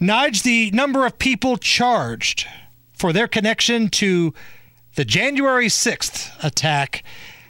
Nige, the number of people charged for their connection to the January 6th attack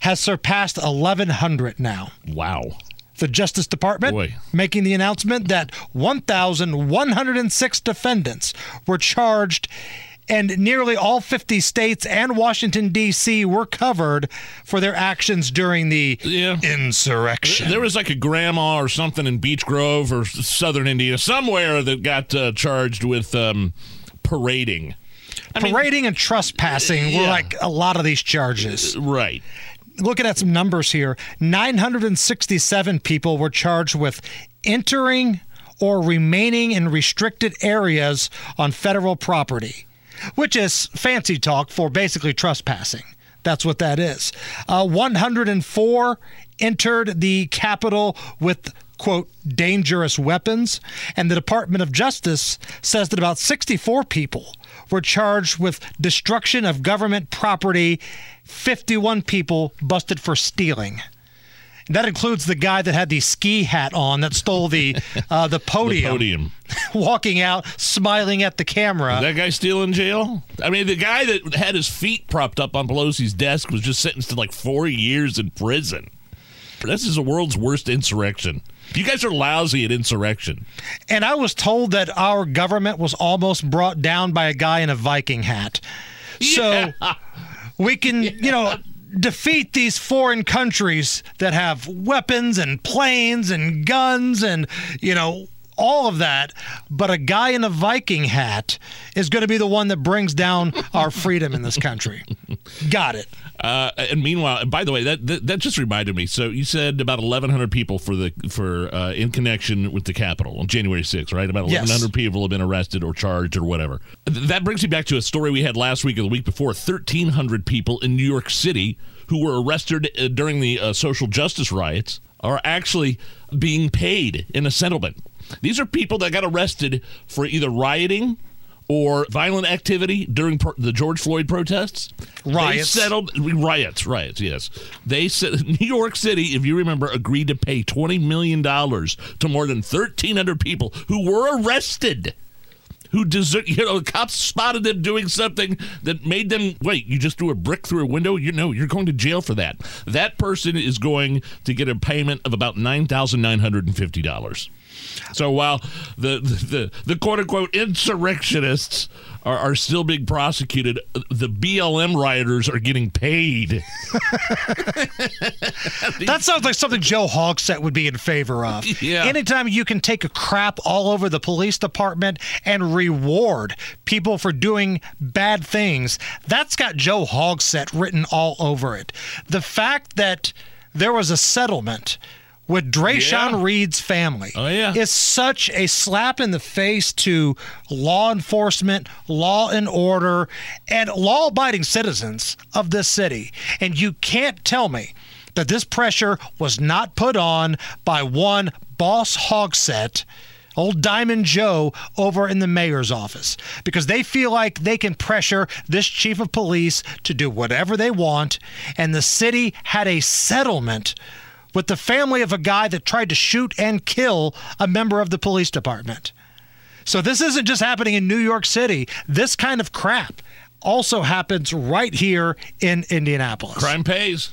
has surpassed 1,100 now. Wow. The Justice Department Boy. making the announcement that 1,106 defendants were charged, and nearly all 50 states and Washington, D.C. were covered for their actions during the Yeah. insurrection. There was like a grandma or something in Beech Grove or southern Indiana, somewhere that got uh, charged with um, parading. I mean, Parading and trespassing were yeah. like a lot of these charges. right. looking at some numbers here 967 people were charged with entering or remaining in restricted areas on federal property which is fancy talk for basically trespassing. That's what that is. Uh, 104 entered the capitol with quote dangerous weapons and the department of justice says that about 64 people were charged with destruction of government property. 51 people busted for stealing that includes the guy that had the ski hat on that stole the uh, the The podium, podium. walking out smiling at the camera That guy still in jail? I mean, the guy that had his feet propped up on Pelosi's desk was just sentenced to like four years in prison. This is the world's worst insurrection. You guys are lousy at insurrection. And I was told that our government was almost brought down by a guy in a Viking hat. So we can, you know, defeat these foreign countries that have weapons and planes and guns and, you know, all of that. But a guy in a Viking hat is going to be the one that brings down our freedom in this country. Got it. Uh, and meanwhile, by the way, that, that that just reminded me. So you said about 1,100 people for the for uh, in connection with the Capitol on January 6th, right? About Yes. 1,100 people have been arrested or charged or whatever. Th- That brings me back to a story we had last week or the week before. 1,300 people in New York City who were arrested uh, during the uh, social justice riots are actually being paid in a settlement. These are people that got arrested for either rioting or violent activity during pro- the George Floyd protests. Riots. They settled riots, riots. Yes, they said New York City, if you remember, agreed to pay twenty million dollars to more than thirteen hundred people who were arrested. Who deserve? You know, the cops spotted them doing something that made them wait. You just threw a brick through a window. You know, you're going to jail for that. That person is going to get a payment of about nine thousand nine hundred and fifty dollars. So while the the, the, the quote unquote insurrectionists are, are still being prosecuted, the BLM rioters are getting paid. That sounds like something Joe Hogsett would be in favor of. Yeah. Anytime you can take a crap all over the police department and reward people for doing bad things, that's got Joe Hogsett written all over it. The fact that there was a settlement with Dreasjon Yeah. Reed's family Oh, yeah. is such a slap in the face to law enforcement, law and order, and law abiding citizens of this city. And you can't tell me that this pressure was not put on by one boss Hogsett. Old Diamond Joe over in the mayor's office because they feel like they can pressure this chief of police to do whatever they want. And the city had a settlement with the family of a guy that tried to shoot and kill a member of the police department. So this isn't just happening in New York City. This kind of crap also happens right here in Indianapolis. Crime pays.